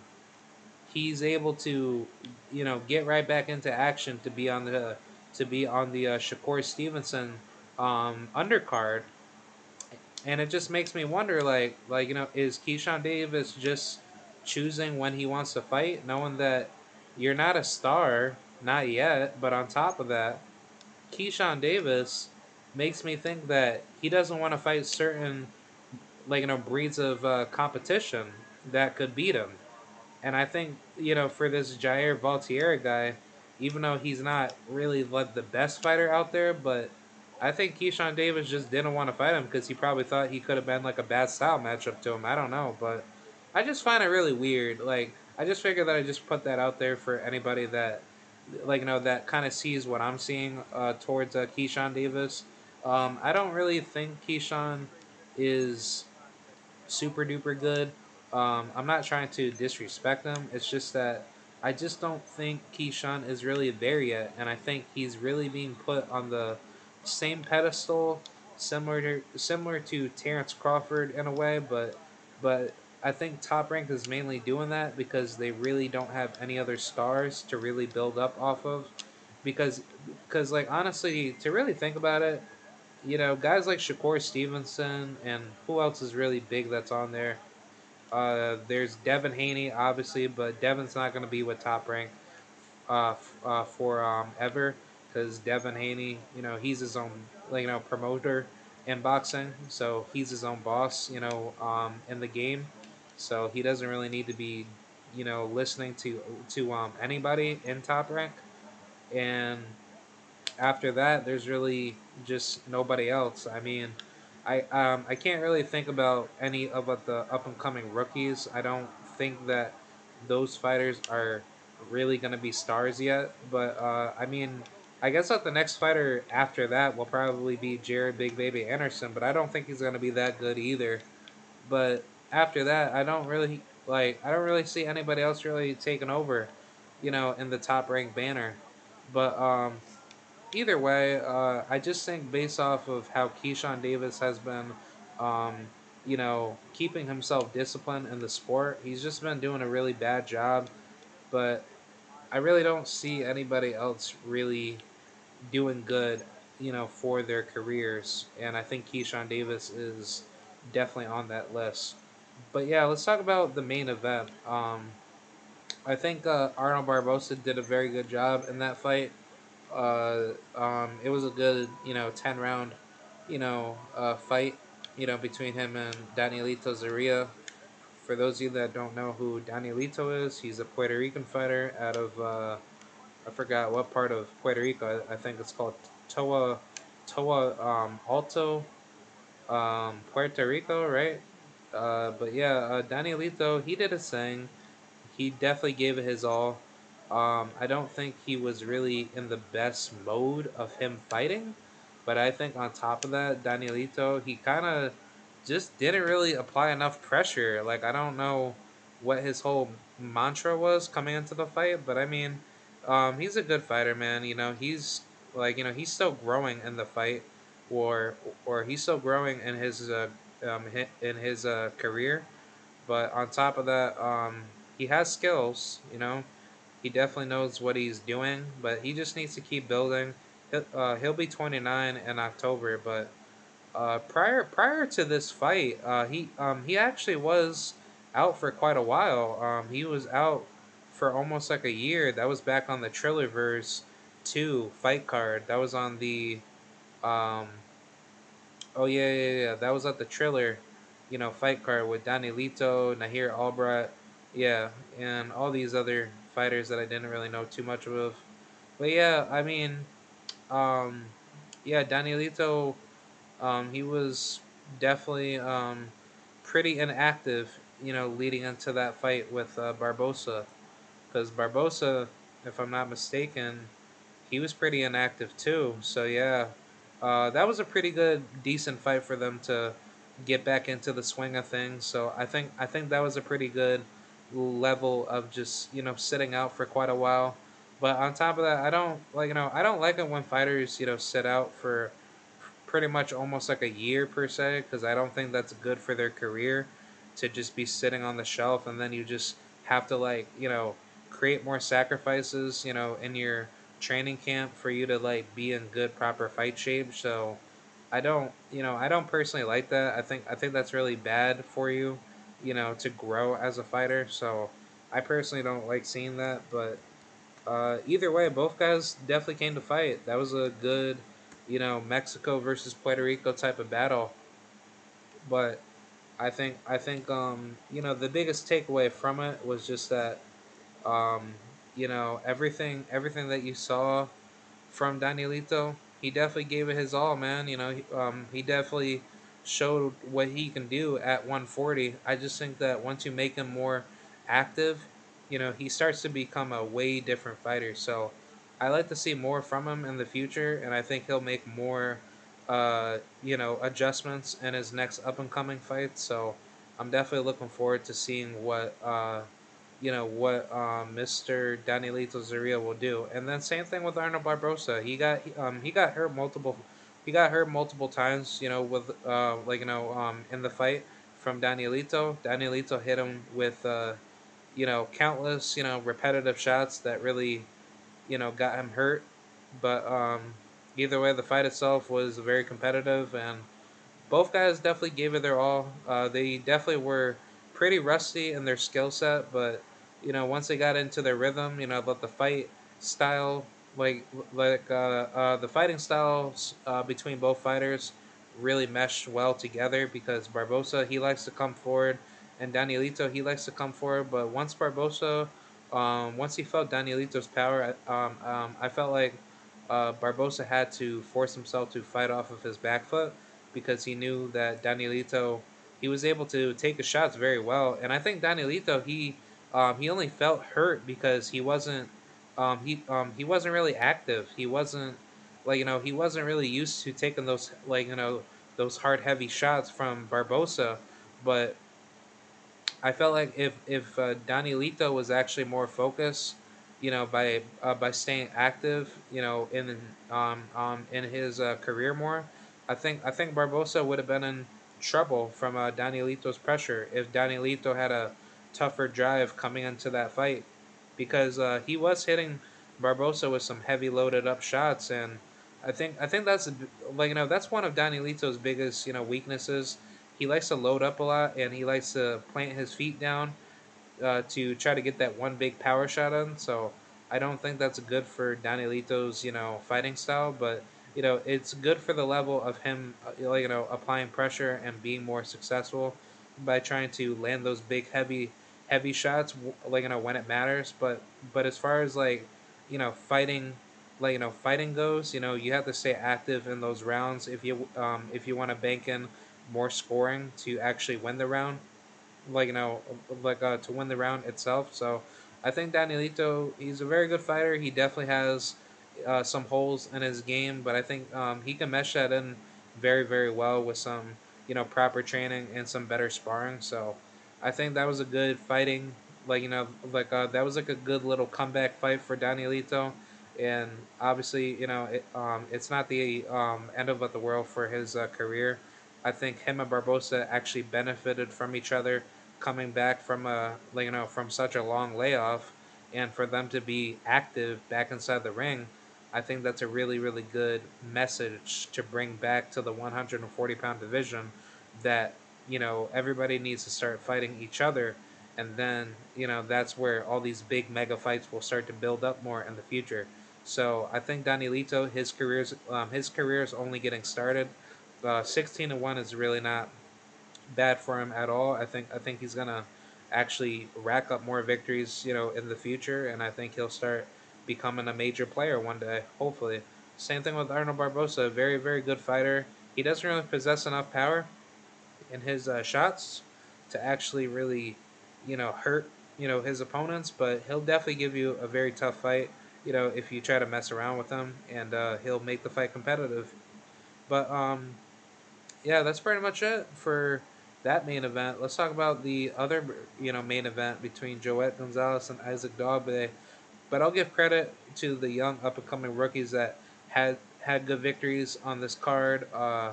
he's able to, you know, get right back into action to be on the to be on the uh, Shakur Stevenson um, undercard, and it just makes me wonder, like, like you know, is Keyshawn Davis just choosing when he wants to fight, knowing that you're not a star, not yet, but on top of that, Keyshawn Davis makes me think that he doesn't want to fight certain, like you know, breeds of uh, competition that could beat him. And I think, you know, for this Jair Valtierra guy, even though he's not really like the best fighter out there, but I think Keyshawn Davis just didn't want to fight him because he probably thought he could have been like a bad style matchup to him. I don't know, but I just find it really weird. Like I just figured that I just put that out there for anybody that like you know that kind of sees what I'm seeing uh, towards uh, Keyshawn Davis. Um, I don't really think Keyshawn is super duper good. Um, I'm not trying to disrespect him. It's just that I just don't think Keyshawn is really there yet, and I think he's really being put on the same pedestal, similar to similar to Terrence Crawford in a way, but but I think Top Rank is mainly doing that because they really don't have any other stars to really build up off of. Because, because like honestly, to really think about it, you know, guys like Shakur Stevenson and who else is really big that's on there. Uh, there's Devin Haney, obviously, but Devin's not going to be with Top Rank uh, uh, for um, ever because Devin Haney, you know, he's his own, like, you know, promoter in boxing, so he's his own boss, you know, um, in the game. So he doesn't really need to be, you know, listening to to um, anybody in Top Rank. And after that, there's really just nobody else. I mean, I um, I can't really think about any of the up and coming rookies. I don't think that those fighters are really gonna be stars yet. But uh, I mean, I guess that the next fighter after that will probably be Jared Big Baby Anderson. But I don't think he's gonna be that good either. But after that, I don't really like. I don't really see anybody else really taking over, you know, in the top ranked banner. But um, either way, uh, I just think based off of how Keyshawn Davis has been, um, you know, keeping himself disciplined in the sport, he's just been doing a really bad job. But I really don't see anybody else really doing good, you know, for their careers. And I think Keyshawn Davis is definitely on that list but yeah, let's talk about the main event. Um, I think uh, Arnold Barboza did a very good job in that fight. Uh, um, it was a good, you know, ten round, you know, uh, fight, you know, between him and Danielito Zorrilla. For those of you that don't know who Danielito is, he's a Puerto Rican fighter out of uh, I forgot what part of Puerto Rico. I, I think it's called Toa Toa um, Alto, um, Puerto Rico, right? Uh, but yeah, uh, Danielito, he did his thing. He definitely gave it his all. Um, I don't think he was really in the best mode of him fighting, but I think on top of that, Danielito, he kind of just didn't really apply enough pressure. Like I don't know what his whole mantra was coming into the fight, but I mean, um, he's a good fighter, man. You know, he's like you know he's still growing in the fight, or or he's still growing in his uh, um, in his uh, career. But on top of that, um, he has skills. You know, he definitely knows what he's doing, but he just needs to keep building. He'll, uh, he'll be 29 in October, but uh, prior prior to this fight, uh, he um, he actually was out for quite a while. Um, he was out for almost like a year. That was back on the Trillerverse 2 fight card. That was on the um, Oh yeah, yeah, yeah. That was at the Triller, you know, fight card with Danielito, Nahir Albright, yeah, and all these other fighters that I didn't really know too much of. But yeah, I mean, um, yeah, Danielito, um, he was definitely um, pretty inactive, you know, leading into that fight with uh, Barboza, because Barboza, if I'm not mistaken, he was pretty inactive too. So yeah, uh, that was a pretty good, decent fight for them to get back into the swing of things. So I think I think that was a pretty good level of just you know sitting out for quite a while. But on top of that, I don't like you know I don't like it when fighters you know sit out for pretty much almost like a year per se because I don't think that's good for their career to just be sitting on the shelf and then you just have to like you know create more sacrifices you know in your training camp for you to like be in good proper fight shape. So I don't, you know, I don't personally like that. I think I think that's really bad for you, you know, to grow as a fighter. So I personally don't like seeing that, but uh, either way, both guys definitely came to fight. That was a good, you know, Mexico versus Puerto Rico type of battle. But I think I think um, you know the biggest takeaway from it was just that um, you know everything everything that you saw from Danielito he definitely gave it his all, man. You know, um, he definitely showed what he can do at 140. I just think that once you make him more active, you know, he starts to become a way different fighter. So I like to see more from him in the future, and I think he'll make more, uh, you know, adjustments in his next up and coming fight. So I'm definitely looking forward to seeing what. Uh, you know what um, Mr. Danielito Zorrilla will do, and then same thing with Arnold Barboza. He got um, he got hurt multiple he got hurt multiple times. You know with uh, like you know um, in the fight from Danielito. Danielito hit him with uh, you know countless you know repetitive shots that really you know got him hurt. But um, either way, the fight itself was very competitive, and both guys definitely gave it their all. Uh, they definitely were pretty rusty in their skill set, but you know, once they got into their rhythm, you know, but the fight style, like like uh, uh, the fighting styles uh, between both fighters really meshed well together because Barboza he likes to come forward, and Danielito he likes to come forward. But once Barboza um, once he felt Danielito's power, um, um, I felt like uh, Barboza had to force himself to fight off of his back foot because he knew that Danielito he was able to take the shots very well, and I think Danielito he um, he only felt hurt because he wasn't um, he um, he wasn't really active. He wasn't like you know he wasn't really used to taking those like you know those hard heavy shots from Barboza, but I felt like if if uh, Danielito was actually more focused, you know, by uh, by staying active, you know, in um, um in his uh, career more, I think I think Barboza would have been in trouble from uh, Danielito's pressure if Danielito had a tougher drive coming into that fight because uh, he was hitting Barboza with some heavy loaded up shots and I think I think that's like you know that's one of Danielito's biggest you know weaknesses. He likes to load up a lot and he likes to plant his feet down uh, to try to get that one big power shot in. So I don't think that's good for Danielito's you know fighting style, but you know, it's good for the level of him, uh, like you know, applying pressure and being more successful by trying to land those big, heavy, heavy shots, like you know, when it matters. But but as far as like, you know, fighting, like you know, fighting goes, you know, you have to stay active in those rounds if you um if you want to bank in more scoring to actually win the round, like you know, like uh, to win the round itself. So. I think Danielito, he's a very good fighter. He definitely has uh, some holes in his game, but I think um, he can mesh that in very, very well with some, you know, proper training and some better sparring. So I think that was a good fighting, like, you know, like uh, that was like a good little comeback fight for Danielito. And obviously, you know, it, um, it's not the um, end of the world for his uh, career. I think him and Barboza actually benefited from each other coming back from a, like, you know, from such a long layoff and for them to be active back inside the ring I think that's a really, really good message to bring back to the 140 pound division that, you know, everybody needs to start fighting each other. And then, you know, that's where all these big mega fights will start to build up more in the future. So I think Danielito, his career's um, his career is only getting started. Uh, 16 to one is really not bad for him at all. I think I think he's gonna actually rack up more victories, you know, in the future, and I think he'll start becoming a major player one day, hopefully. Same thing with Arnold Barboza very, very good fighter. He doesn't really possess enough power in his uh, shots to actually really, you know, hurt, you know, his opponents, but he'll definitely give you a very tough fight, you know, if you try to mess around with him, and uh, he'll make the fight competitive. But, um, yeah, that's pretty much it for that main event. Let's talk about the other, you know, main event between Joet Gonzalez and Isaac Dogboe. But I'll give credit to the young up and coming rookies that had had good victories on this card. Uh,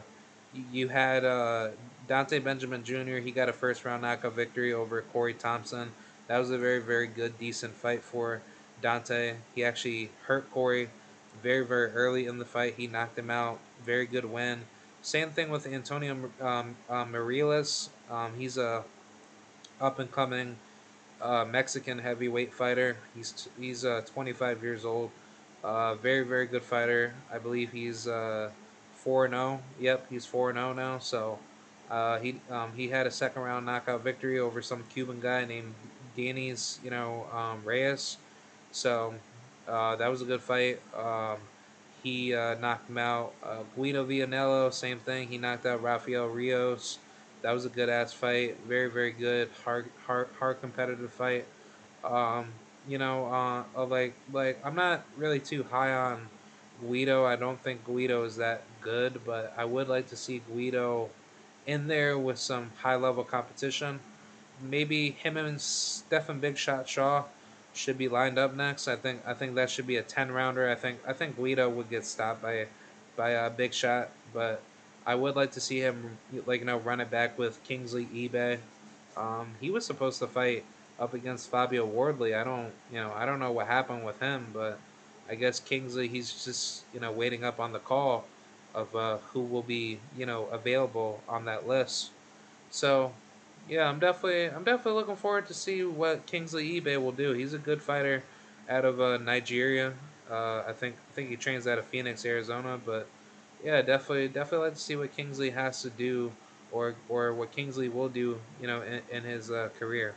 you had uh, Dante Benjamin Jr. He got a first round knockout victory over Corey Thompson. That was a very very good decent fight for Dante. He actually hurt Corey very very early in the fight. He knocked him out. Very good win. Same thing with Antonio um, uh. Um, he's a up and coming uh, Mexican heavyweight fighter. He's he's uh, 25 years old. Uh, very very good fighter. I believe he's uh, four zero. Oh. Yep, he's four zero oh now. So uh, he um, he had a second round knockout victory over some Cuban guy named Denis, you know, um, Reyes. So uh, that was a good fight. Um, he uh, knocked him out. Uh, Guido Vianello, same thing. He knocked out Rafael Rios. That was a good ass fight. Very very good. Hard hard hard competitive fight. Um, you know, uh, like like I'm not really too high on Guido. I don't think Guido is that good, but I would like to see Guido in there with some high level competition. Maybe him and Stephan Big Shot Shaw should be lined up next. I think I think that should be a ten rounder. I think I think Guido would get stopped by by a Big Shot, but I would like to see him like you know run it back with Kingsley Ibeh. Um, he was supposed to fight up against Fabio Wardley. I don't you know I don't know what happened with him, but I guess Kingsley he's just you know waiting up on the call of uh, who will be you know available on that list. So yeah, I'm definitely I'm definitely looking forward to see what Kingsley Ibeh will do. He's a good fighter out of uh, Nigeria. Uh, I think I think he trains out of Phoenix, Arizona. But yeah, definitely definitely like to see what Kingsley has to do, or or what Kingsley will do, you know, in, in his uh, career.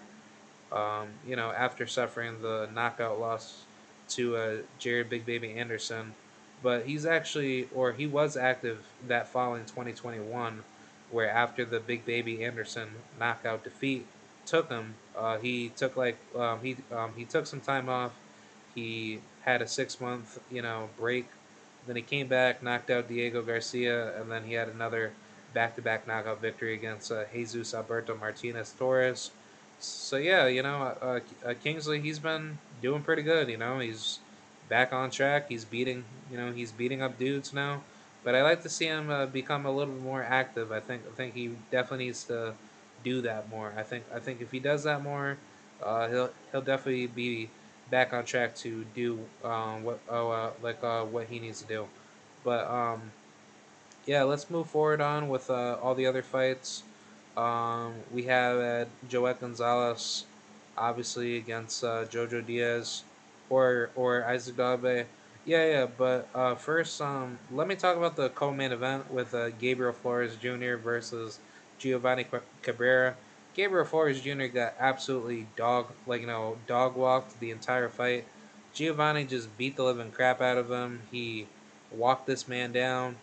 Um, you know, after suffering the knockout loss to uh, Jared Big Baby Anderson, but he's actually or he was active that fall in 2021 where after the Big Baby Anderson knockout defeat took him, uh, he took like um, he um, he took some time off. He had a six month you know break. Then he came back, knocked out Diego Garcia, and then he had another back to back knockout victory against uh, Jesus Alberto Martinez Torres. So yeah, you know uh, uh, Kingsley, he's been doing pretty good. You know he's back on track. He's beating you know he's beating up dudes now. But I like to see him uh, become a little bit more active. I think I think he definitely needs to do that more. I think I think if he does that more, uh, he'll he'll definitely be back on track to do um, what oh uh, like uh, what he needs to do. But um, yeah, let's move forward on with uh, all the other fights. Um, we have uh, Joet Gonzalez, obviously against uh, Jojo Diaz, or or Isaac Dogboe. Yeah, yeah, but uh, first, um, let me talk about the co-main event with uh, Gabriel Flores Jr. versus Giovanni Cabrera. Gabriel Flores Jr. got absolutely dog, like you know, dog walked the entire fight. Giovanni just beat the living crap out of him. He walked this man down.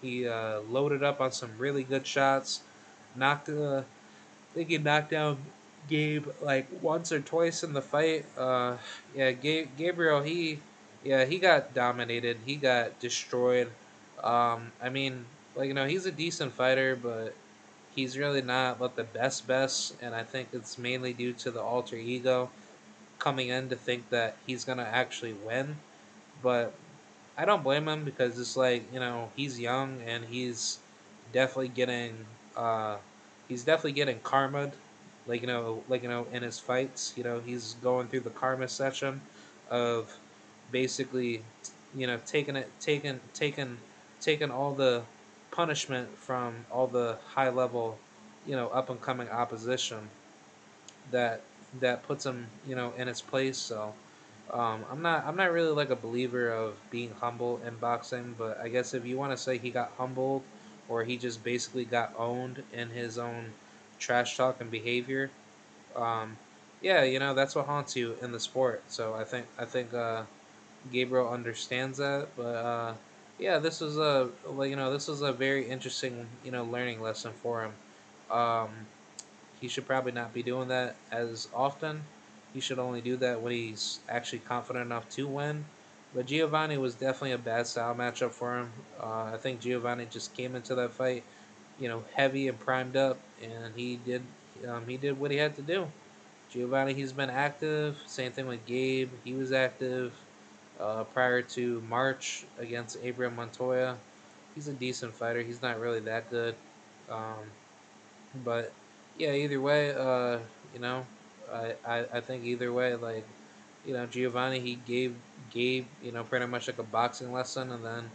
He uh, loaded up on some really good shots. Knocked, uh, I think he knocked down Gabe like once or twice in the fight. Uh, yeah, Gabe, Gabriel he yeah, he got dominated. He got destroyed. Um, I mean, like you know, he's a decent fighter, but he's really not but the best best, and I think it's mainly due to the alter ego coming in to think that he's gonna actually win. But I don't blame him because it's like you know he's young and he's definitely getting uh, he's definitely getting karma, like you know like you know in his fights. You know he's going through the karma session of basically, you know, taking it, taking, taking, taking all the punishment from all the high level, you know, up and coming opposition that that puts him, you know, in its place. So um, I'm not I'm not really like a believer of being humble in boxing, but I guess if you want to say he got humbled or he just basically got owned in his own trash talk and behavior, um, yeah, you know that's what haunts you in the sport. So I think I think uh, Gabriel understands that. But uh, yeah, this was a you know this was a very interesting you know learning lesson for him. Um, he should probably not be doing that as often. He should only do that when he's actually confident enough to win. But Giovanni was definitely a bad style matchup for him. Uh, I think Giovanni just came into that fight, you know, heavy and primed up, and he did um, he did what he had to do. Giovanni, he's been active. Same thing with Gabe. He was active uh, prior to March against Abraham Montoya. He's a decent fighter. He's not really that good. Um, but yeah, either way, uh, you know, I, I, I think either way, like, you know, Giovanni, he gave, gave, you know, pretty much like a boxing lesson and then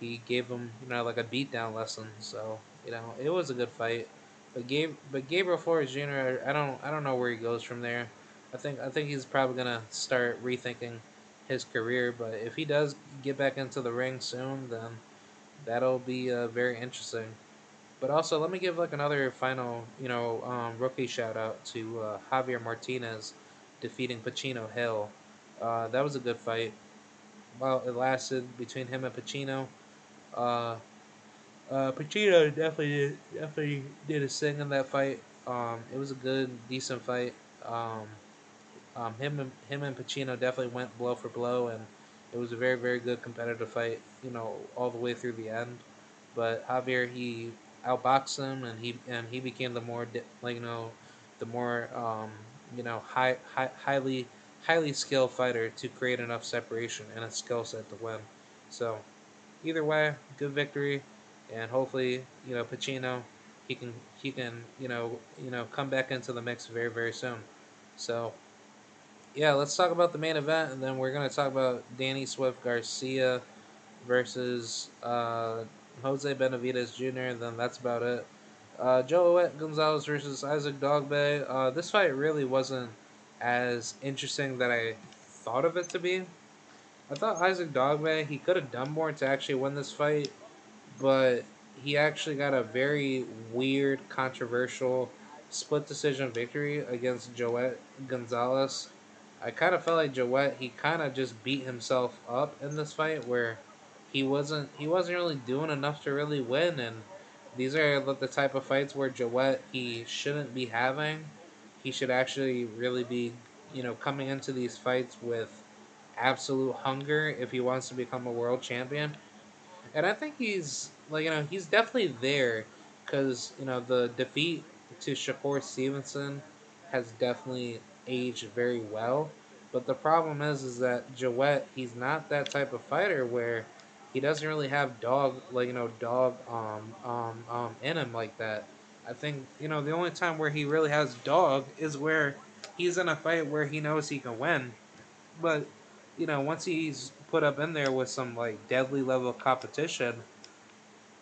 he gave him, you know, like a beatdown lesson. So, you know, it was a good fight. But Gabe, but Gabriel Flores Jr. I don't, I don't know where he goes from there. I think, I think he's probably gonna start rethinking his career. But if he does get back into the ring soon, then that'll be uh, very interesting. But also, let me give like another final, you know, um, rookie shout out to uh, Javier Martinez defeating Pacino Hill. Uh, that was a good fight. while it lasted between him and Pacino. Uh, Pacino definitely did, definitely did his thing in that fight. Um, it was a good, decent fight. Um, um, him and him and Pacino definitely went blow for blow, and it was a very very good competitive fight. You know, all the way through the end. But Javier he outboxed him, and he and he became the more like you know, the more um, you know high, high highly highly skilled fighter to create enough separation and a skill set to win. So either way, good victory, and hopefully you know Pacino he can he can you know you know come back into the mix very very soon. So yeah, let's talk about the main event, and then we're gonna talk about Danny Swift Garcia versus uh, Jose Benavidez Jr. And then that's about it. Uh, Joet Gonzalez versus Isaac Dogboe. Uh, this fight really wasn't as interesting that I thought of it to be. I thought Isaac Dogboe he could have done more to actually win this fight, but he actually got a very weird, controversial split decision victory against Joet Gonzalez. I kind of felt like Joet he kind of just beat himself up in this fight where he wasn't he wasn't really doing enough to really win and these are the type of fights where Joet he shouldn't be having. He should actually really be, you know, coming into these fights with absolute hunger if he wants to become a world champion. And I think he's like you know he's definitely there because you know the defeat to Shakur Stevenson has definitely aged very well. But the problem is is that Joet he's not that type of fighter where he doesn't really have dog like you know dog um um um in him like that. I think you know the only time where he really has dog is where he's in a fight where he knows he can win, but you know once he's put up in there with some like deadly level competition,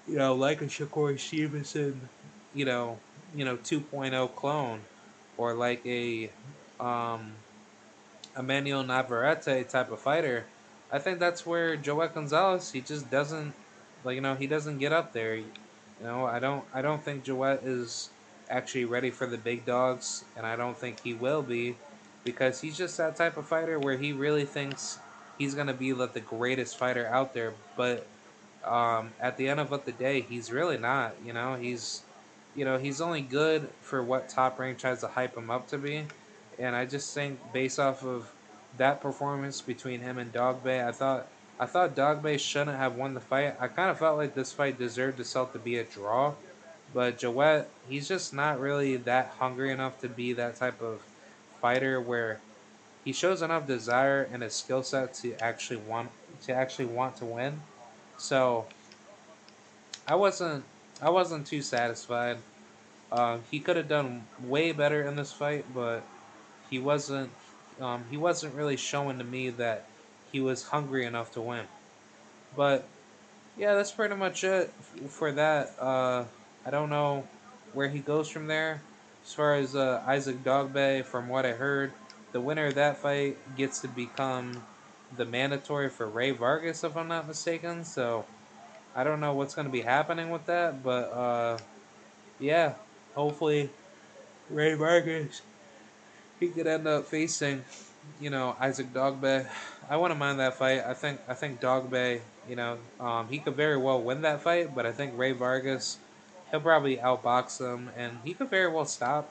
you know like a Shakur Stevenson, you know you know 2.0 clone, or like a um Emmanuel Navarrete type of fighter I think that's where Joet Gonzalez he just doesn't like you know he doesn't get up there. You know I don't I don't think Joet is actually ready for the big dogs, and I don't think he will be because he's just that type of fighter where he really thinks he's gonna be like the greatest fighter out there, but um, at the end of the day, he's really not. You know, he's you know he's only good for what Top Rank tries to hype him up to be, and I just think based off of that performance between him and Dogboe, I thought I thought Dogboe shouldn't have won the fight. I kind of felt like this fight deserved itself to be a draw, but Joet, he's just not really that hungry enough to be that type of fighter where he shows enough desire and a skill set to actually want to actually want to win. So I wasn't I wasn't too satisfied. Uh, he could have done way better in this fight, but he wasn't um, he wasn't really showing to me that he was hungry enough to win. But yeah, that's pretty much it for that. Uh, I don't know where he goes from there. As far as uh, Isaac Dogboe, from what I heard, the winner of that fight gets to become the mandatory for Rey Vargas, if I'm not mistaken. So I don't know what's going to be happening with that, but uh, yeah, hopefully Rey Vargas he could end up facing, you know, Isaac Dogboe. I wouldn't mind that fight. I think I think Dogboe, you know, um, he could very well win that fight, but I think Rey Vargas, he'll probably outbox him, and he could very well stop,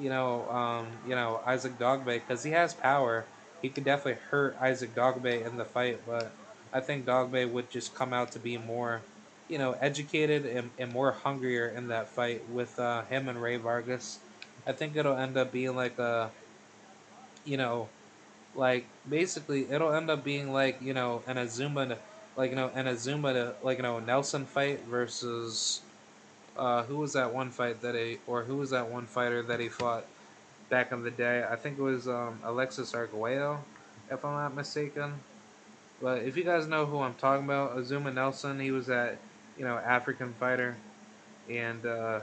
you know, um, you know Isaac Dogboe because he has power. He could definitely hurt Isaac Dogboe in the fight, but I think Dogboe would just come out to be more, you know, educated and, and more hungrier in that fight with uh, him and Rey Vargas. I think it'll end up being like a you know, like basically it'll end up being like you know an Azuma, like you know an Azuma like you know Nelson fight versus uh, who was that one fight that he or who was that one fighter that he fought back in the day? I think it was um, Alexis Arguello, if I'm not mistaken. But if you guys know who I'm talking about, Azuma Nelson, he was that you know African fighter, and uh,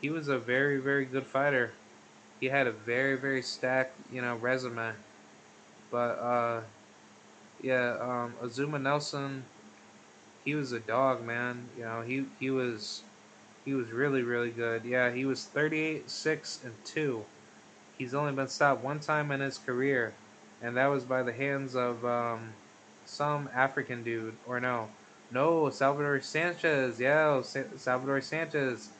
he was a very very good fighter he had a very very stacked you know resume. But uh, yeah, um, Azuma Nelson, he was a dog, man. You know he he was he was really really good. Yeah, he was 38 six and two. He's only been stopped one time in his career, and that was by the hands of um, some African dude or no, no Salvador Sanchez. Yo, Sa- Salvador Sanchez.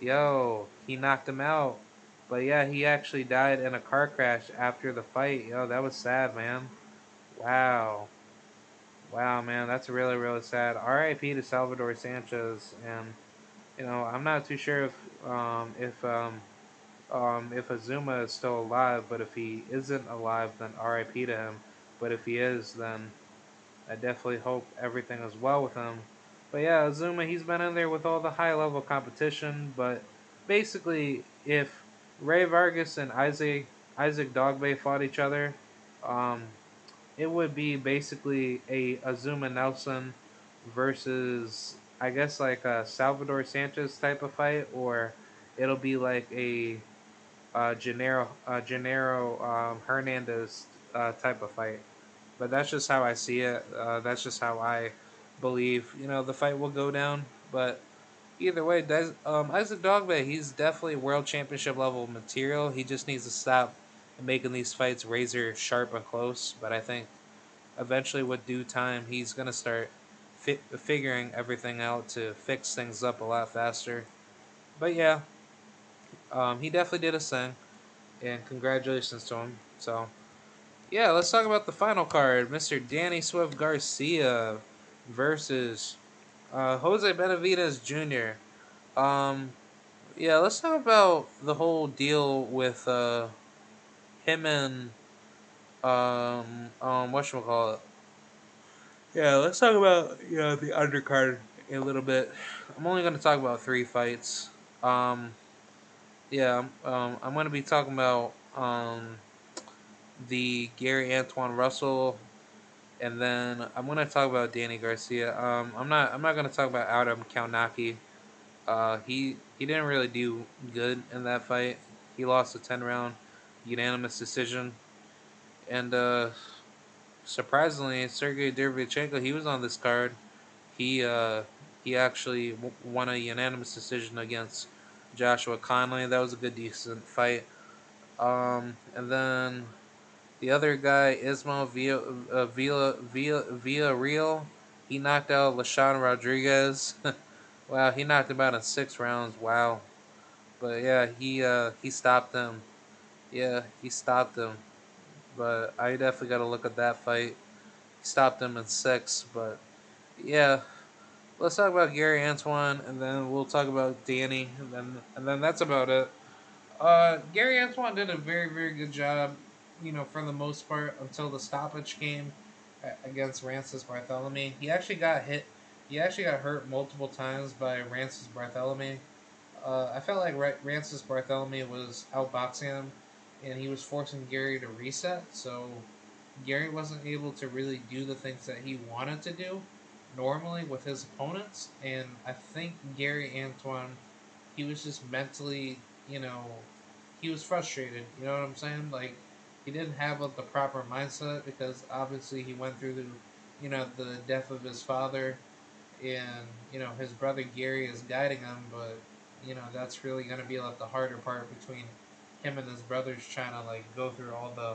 Yo, he knocked him out. But yeah, he actually died in a car crash after the fight. Yo, that was sad, man. Wow. Wow, man, that's really, really sad. R.I.P. to Salvador Sanchez, and you know, I'm not too sure if um, if um, um, if Azuma is still alive, but if he isn't alive, then R.I.P. to him. But if he is, then I definitely hope everything is well with him. But yeah, Azuma, he's been in there with all the high level competition, but basically, if Rey Vargas and Isaac Isaac Dogboe fought each other, um, it would be basically a Azuma Nelson versus I guess like a Salvador Sanchez type of fight, or it'll be like a uh, Genaro uh, Genaro um, Hernandez uh, type of fight. But that's just how I see it. Uh, that's just how I believe you know the fight will go down. But either way, Des, um, Isaac Dogboe, he's definitely world championship level material. He just needs to stop making these fights razor sharp and close. But I think eventually, with due time, he's gonna start fi- figuring everything out to fix things up a lot faster. But yeah, um, he definitely did a thing, and congratulations to him. So, yeah, let's talk about the final card, Mr. Danny Swift Garcia versus uh, Jose Benavidez Jr. Um, yeah, let's talk about the whole deal with uh, him and um, um, what should we call it? Yeah, let's talk about you know the undercard a little bit. I'm only gonna talk about three fights. Um, yeah, um, I'm gonna be talking about um, the Gary Antuanne Russell, and then I'm gonna talk about Danny Garcia. Um, I'm not I'm not gonna talk about Adam Kownacki. Uh, he he didn't really do good in that fight. He lost a ten round unanimous decision, and uh, surprisingly, Sergey Derevyanchenko he was on this card. He uh, he actually won a unanimous decision against Joshua Conley. That was a good, decent fight. Um, and then the other guy, Ismael Villa, uh, Villa, Villa, Villa Real, he knocked out Lashawn Rodriguez. wow, he knocked him out in six rounds. Wow. But yeah, he uh, he stopped him. Yeah, he stopped him. But I definitely got to look at that fight. He stopped him in six. But yeah, let's talk about Gary Antuanne, and then we'll talk about Danny, and then and then that's about it. Uh, Gary Antuanne did a very very good job, you know, for the most part until the stoppage came against Rances Barthelemy. He actually got hit. He actually got hurt multiple times by Rances Barthelemy. Uh, I felt like Rances Barthelemy was outboxing him, and he was forcing Gary to reset. So Gary wasn't able to really do the things that he wanted to do normally with his opponents, and I think Gary Antuanne, he was just mentally, you know, he was frustrated. You know what I'm saying? Like he didn't have the proper mindset because obviously he went through the, you know, the death of his father, and you know his brother Gary is guiding him, but you know that's really gonna be like the harder part between him and his brothers trying to like go through all the,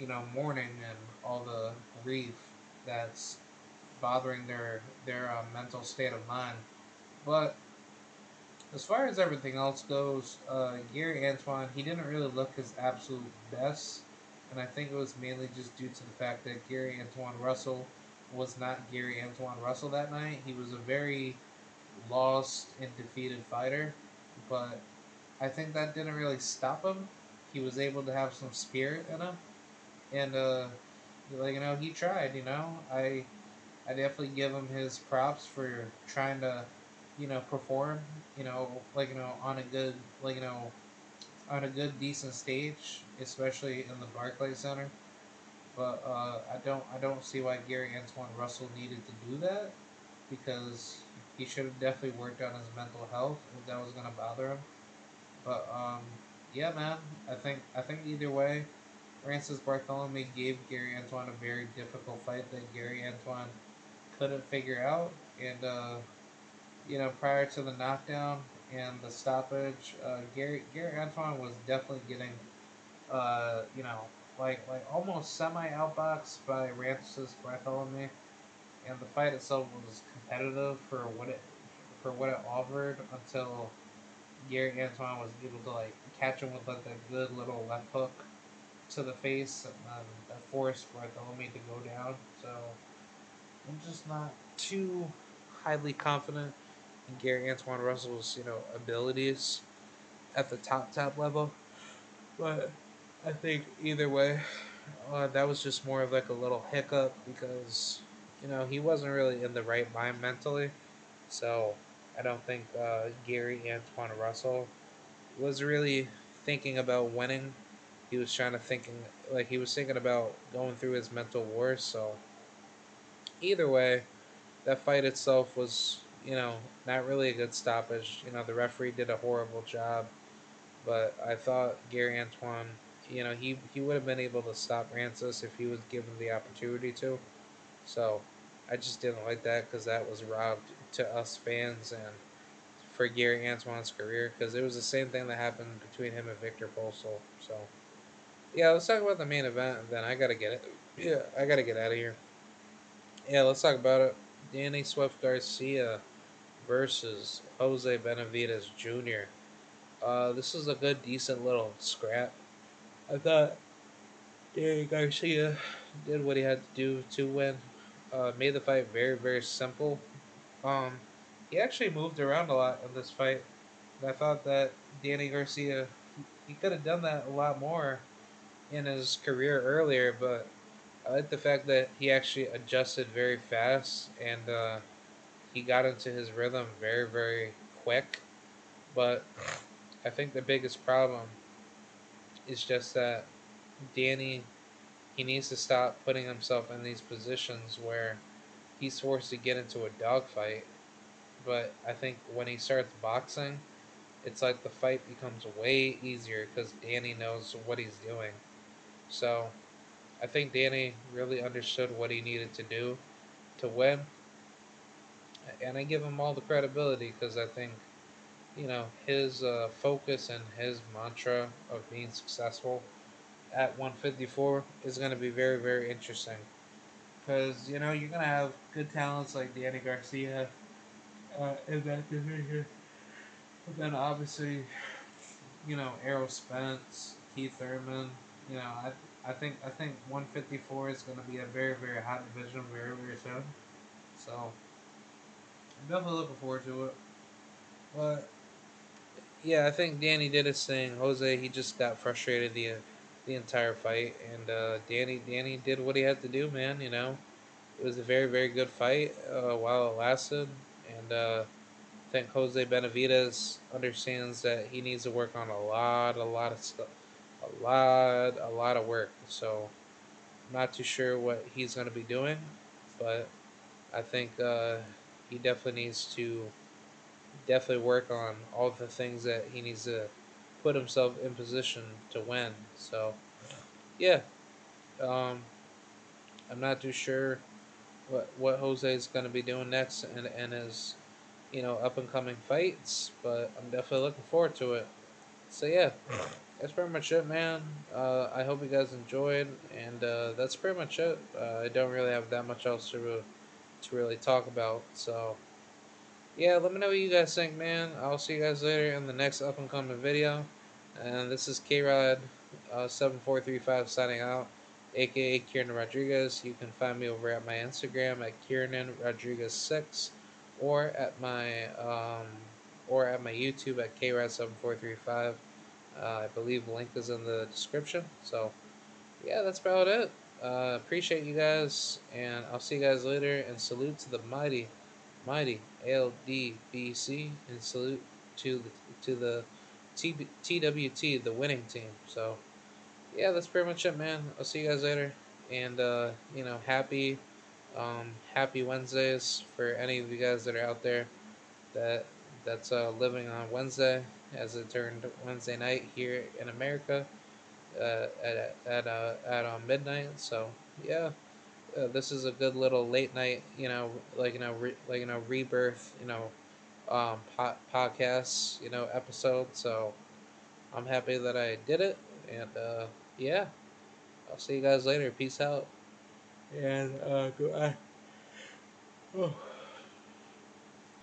you know, mourning and all the grief that's bothering their their uh, mental state of mind. But as far as everything else goes, uh, Gary Antuanne he didn't really look his absolute best, and I think it was mainly just due to the fact that Gary Antuanne Russell was not Gary Antuanne Russell that night. He was a very lost and defeated fighter, but I think that didn't really stop him. He was able to have some spirit in him, and uh, like you know, he tried. You know, I I definitely give him his props for trying to, you know, perform, you know, like you know, on a good, like you know, on a good decent stage, especially in the Barclays Center. But uh, I don't, I don't see why Gary Antuanne Russell needed to do that, because he should have definitely worked on his mental health if that was gonna bother him. But um, yeah, man, I think I think either way, Rances Barthelemy gave Gary Antuanne a very difficult fight that Gary Antuanne couldn't figure out. And, uh, you know, prior to the knockdown and the stoppage, uh, Gary, Gary Antuanne was definitely getting, uh, you know, like like almost semi outboxed by Rances Barthelemy, and the fight itself was competitive for what it for what it offered until Gary Antuanne was able to like catch him with like a good little left hook to the face um, that forced Barthelemy to go down. So I'm just not too highly confident in Gary Antuanne Russell's you know abilities at the top top level, but I think either way, uh, that was just more of like a little hiccup because you know he wasn't really in the right mind mentally, so I don't think uh, Gary Antuanne Russell was really thinking about winning. He was trying to thinking like he was thinking about going through his mental wars. So either way, that fight itself was you know not really a good stoppage. You know the referee did a horrible job, but I thought Gary Antuanne, you know he he would have been able to stop Rances if he was given the opportunity to. So I just didn't like that because that was robbed to us fans and for Gary Antuanne's career because it was the same thing that happened between him and Viktor Postol. So, yeah, let's talk about the main event. And then I gotta get it. Yeah, I gotta get out of here. Yeah, let's talk about it. Danny Swift Garcia versus Jose Benavidez Jr. Uh, this is a good, decent little scrap. I thought Danny Garcia did what he had to do to win. Uh, made the fight very, very simple. Um, he actually moved around a lot in this fight. And I thought that Danny Garcia, he could have done that a lot more in his career earlier, but I like the fact that he actually adjusted very fast and uh, he got into his rhythm very, very quick. But I think the biggest problem is just that Danny, he needs to stop putting himself in these positions where he's forced to get into a dogfight. But I think when he starts boxing, it's like the fight becomes way easier because Danny knows what he's doing. So I think Danny really understood what he needed to do to win. And I give him all the credibility because I think, you know, his uh, focus and his mantra of being successful at 154 is going to be very, very interesting. Because, you know, you're going to have good talents like Danny Garcia uh, in that division. But then obviously, you know, Errol Spence, Keith Thurman, you know, I I think I think 154 is going to be a very very hot division very very soon. So I'm definitely looking forward to it. But yeah, I think Danny did his thing. Jose he just got frustrated the the entire fight, and uh, Danny Danny did what he had to do, man. You know, it was a very very good fight uh, while it lasted, and uh, I think Jose Benavidez understands that he needs to work on a lot a lot of stuff, a lot a lot of work. So I'm not too sure what he's going to be doing, but I think uh, he definitely needs to definitely work on all the things that he needs to put himself in position to win. So, yeah, um, I'm not too sure what what Jose is going to be doing next and in his you know up and coming fights, but I'm definitely looking forward to it. So yeah, that's pretty much it, man. Uh, I hope you guys enjoyed, and uh, that's pretty much it. Uh, I don't really have that much else to to really talk about. So yeah, let me know what you guys think, man. I'll see you guys later in the next up and coming video. And this is K Rod uh, 7435 signing out, aka Kieran Rodriguez. You can find me over at my Instagram at Kieran Rodriguez 6 or at my um, or at my YouTube at KRod7435. Uh, I believe the link is in the description. So, yeah, that's about it. Uh, appreciate you guys, and I'll see you guys later. And salute to the mighty mighty LDBC and salute to the to the T- TWT, the winning team. So, yeah, that's pretty much it, man. I'll see you guys later, and uh, you know, happy um, happy Wednesdays for any of you guys that are out there that that's uh, living on Wednesday as it turned Wednesday night here in America uh, at at uh, at uh, midnight. So yeah uh, this is a good little late night, you know, like you know, re, like you know, rebirth, you know, um, po- podcast, you know, episode. So I'm happy that I did it, and uh, yeah, I'll see you guys later. Peace out. And uh, go. Oh.